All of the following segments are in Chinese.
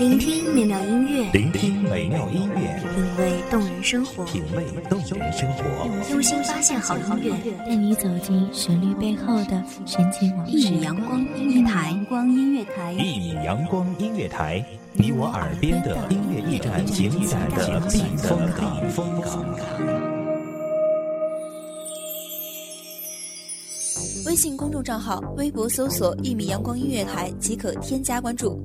聆听美妙音乐，聆听美妙音乐，品味动人生活，品味动人生活。用心发现好音乐，带你走进旋律背后的神奇往事。一米阳光音乐台，阳光音乐台，一米阳光音乐台，你我耳边的音乐驿站，情感的避风港。风港。微信公众账号、微博搜索“一米阳光音乐台”即可添加关注。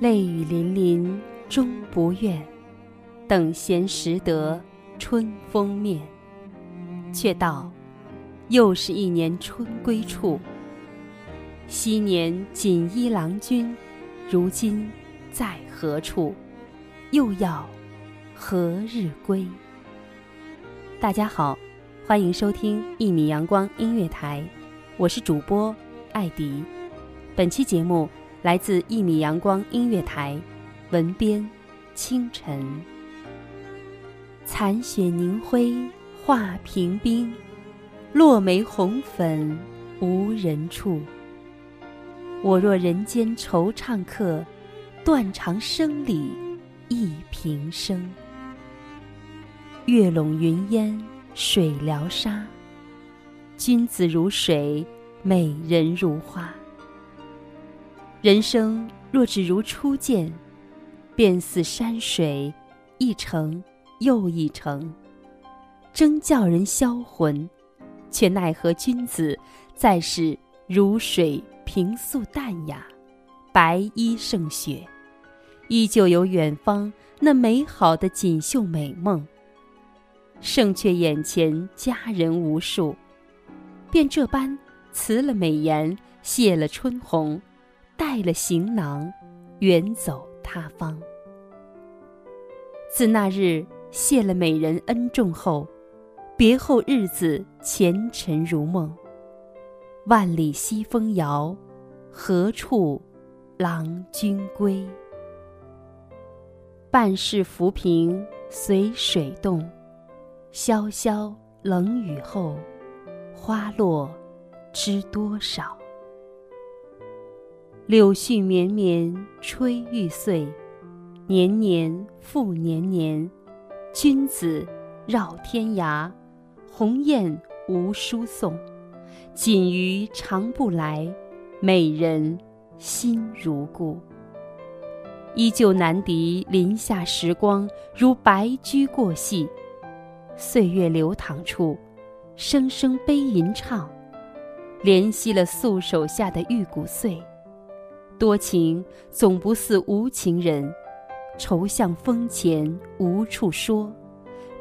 泪雨霖霖终不怨，等闲识得春风面。却道，又是一年春归处。昔年锦衣郎君，如今在何处？又要何日归？大家好，欢迎收听一米阳光音乐台，我是主播艾迪。本期节目。来自一米阳光音乐台，文编清晨。残雪凝辉化平冰，落梅红粉无人处。我若人间惆怅客，断肠声里忆平生。月笼云烟水疗沙，君子如水，美人如花。人生若只如初见，便似山水一程又一程，真叫人销魂。却奈何君子在是如水平素淡雅，白衣胜雪，依旧有远方那美好的锦绣美梦。胜却眼前佳人无数，便这般辞了美颜，谢了春红。带了行囊，远走他方。自那日谢了美人恩重后，别后日子前尘如梦。万里西风遥，何处郎君归？半世浮萍随水动，潇潇冷雨后，花落知多少？柳絮绵绵吹欲碎，年年复年年。君子绕天涯，鸿雁无书送。锦鱼长不来，美人心如故。依旧难敌林下时光，如白驹过隙。岁月流淌处，声声悲吟唱，怜惜了素手下的玉骨碎。多情总不似无情人，愁向风前无处说，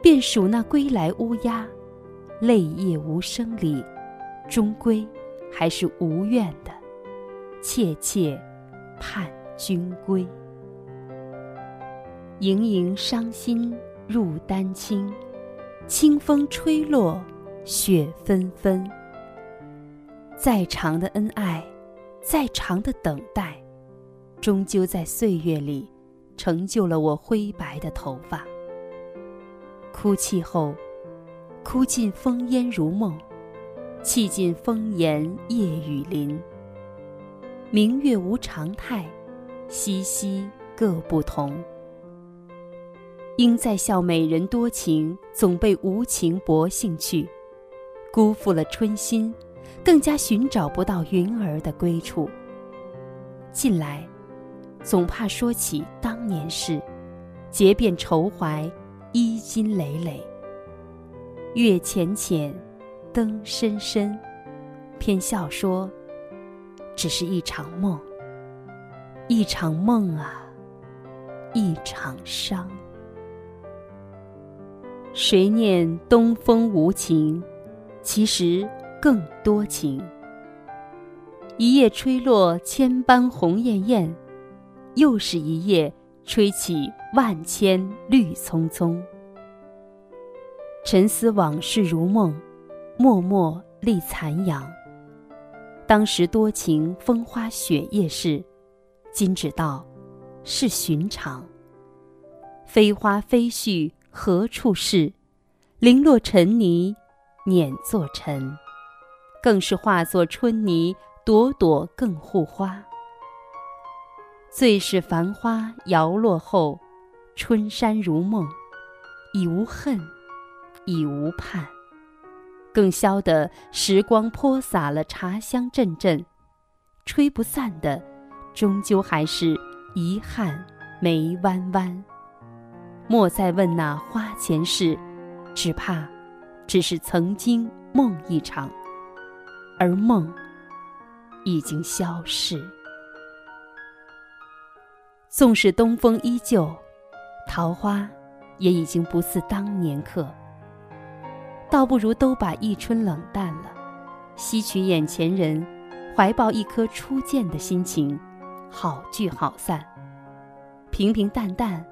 便数那归来乌鸦，泪夜无声里，终归还是无怨的，切切盼君归。盈盈伤心入丹青，清风吹落雪纷纷。再长的恩爱。再长的等待，终究在岁月里，成就了我灰白的头发。哭泣后，哭尽风烟如梦，泣尽风言夜雨淋。明月无常态，夕夕各不同。应在笑美人多情，总被无情薄幸去，辜负了春心。更加寻找不到云儿的归处。近来，总怕说起当年事，结遍愁怀，衣襟累累。月浅浅，灯深深，偏笑说：“只是一场梦，一场梦啊，一场伤。”谁念东风无情，其实更多情。一夜吹落千般红艳艳，又是一夜吹起万千绿葱葱。沉思往事如梦，脉脉立残阳。当时多情风花雪月事，今只道是寻常。飞花飞絮何处是？零落尘泥碾作尘，更是化作春泥。朵朵更护花。最是繁花摇落后，春山如梦，已无恨，已无盼。更消得时光泼洒了茶香阵阵，吹不散的，终究还是遗憾眉弯弯。莫再问那花前事，只怕只是曾经梦一场，而梦。已经消逝。纵使东风依旧，桃花也已经不似当年客。倒不如都把一春冷淡了，吸取眼前人，怀抱一颗初见的心情，好聚好散，平平淡淡，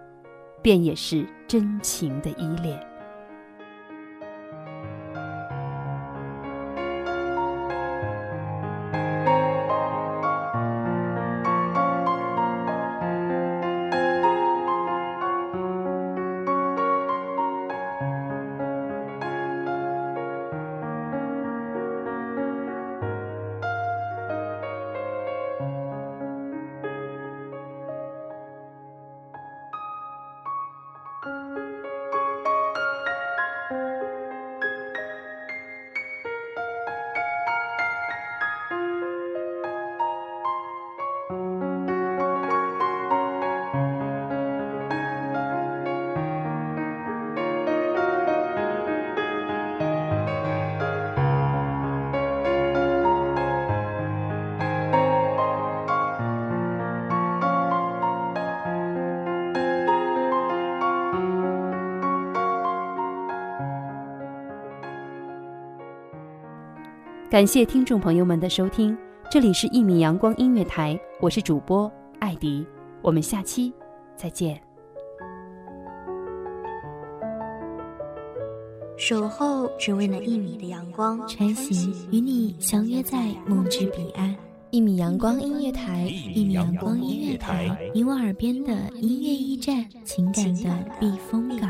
便也是真情的依恋。感谢听众朋友们的收听，这里是《一米阳光音乐台》，我是主播艾迪，我们下期再见。守候只为那一米的阳光，晨曦与你相约在梦之彼岸。一米阳光音乐台，一米阳光音乐台，你我耳边的音乐驿站，情感的避风港。